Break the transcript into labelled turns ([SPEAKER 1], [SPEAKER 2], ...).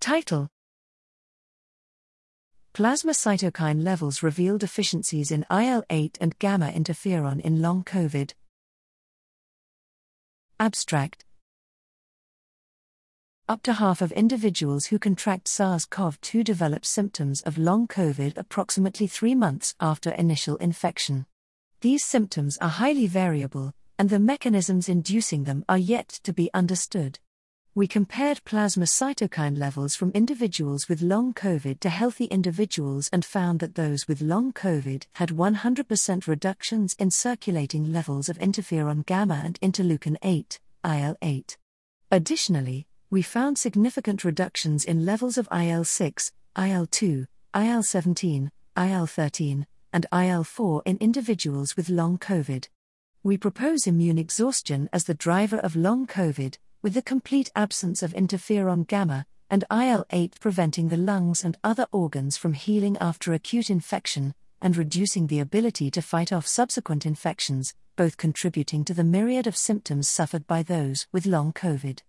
[SPEAKER 1] Title Plasma cytokine levels reveal deficiencies in IL 8 and gamma interferon in long COVID. Abstract Up to half of individuals who contract SARS CoV 2 develop symptoms of long COVID approximately three months after initial infection. These symptoms are highly variable, and the mechanisms inducing them are yet to be understood we compared plasma cytokine levels from individuals with long COVID to healthy individuals and found that those with long COVID had 100% reductions in circulating levels of interferon gamma and interleukin 8, IL 8. Additionally, we found significant reductions in levels of IL 6, IL 2, IL 17, IL 13, and IL 4 in individuals with long COVID. We propose immune exhaustion as the driver of long COVID with the complete absence of interferon gamma and IL 8 preventing the lungs and other organs from healing after acute infection, and reducing the ability to fight off subsequent infections, both contributing to the myriad of symptoms suffered by those with long COVID.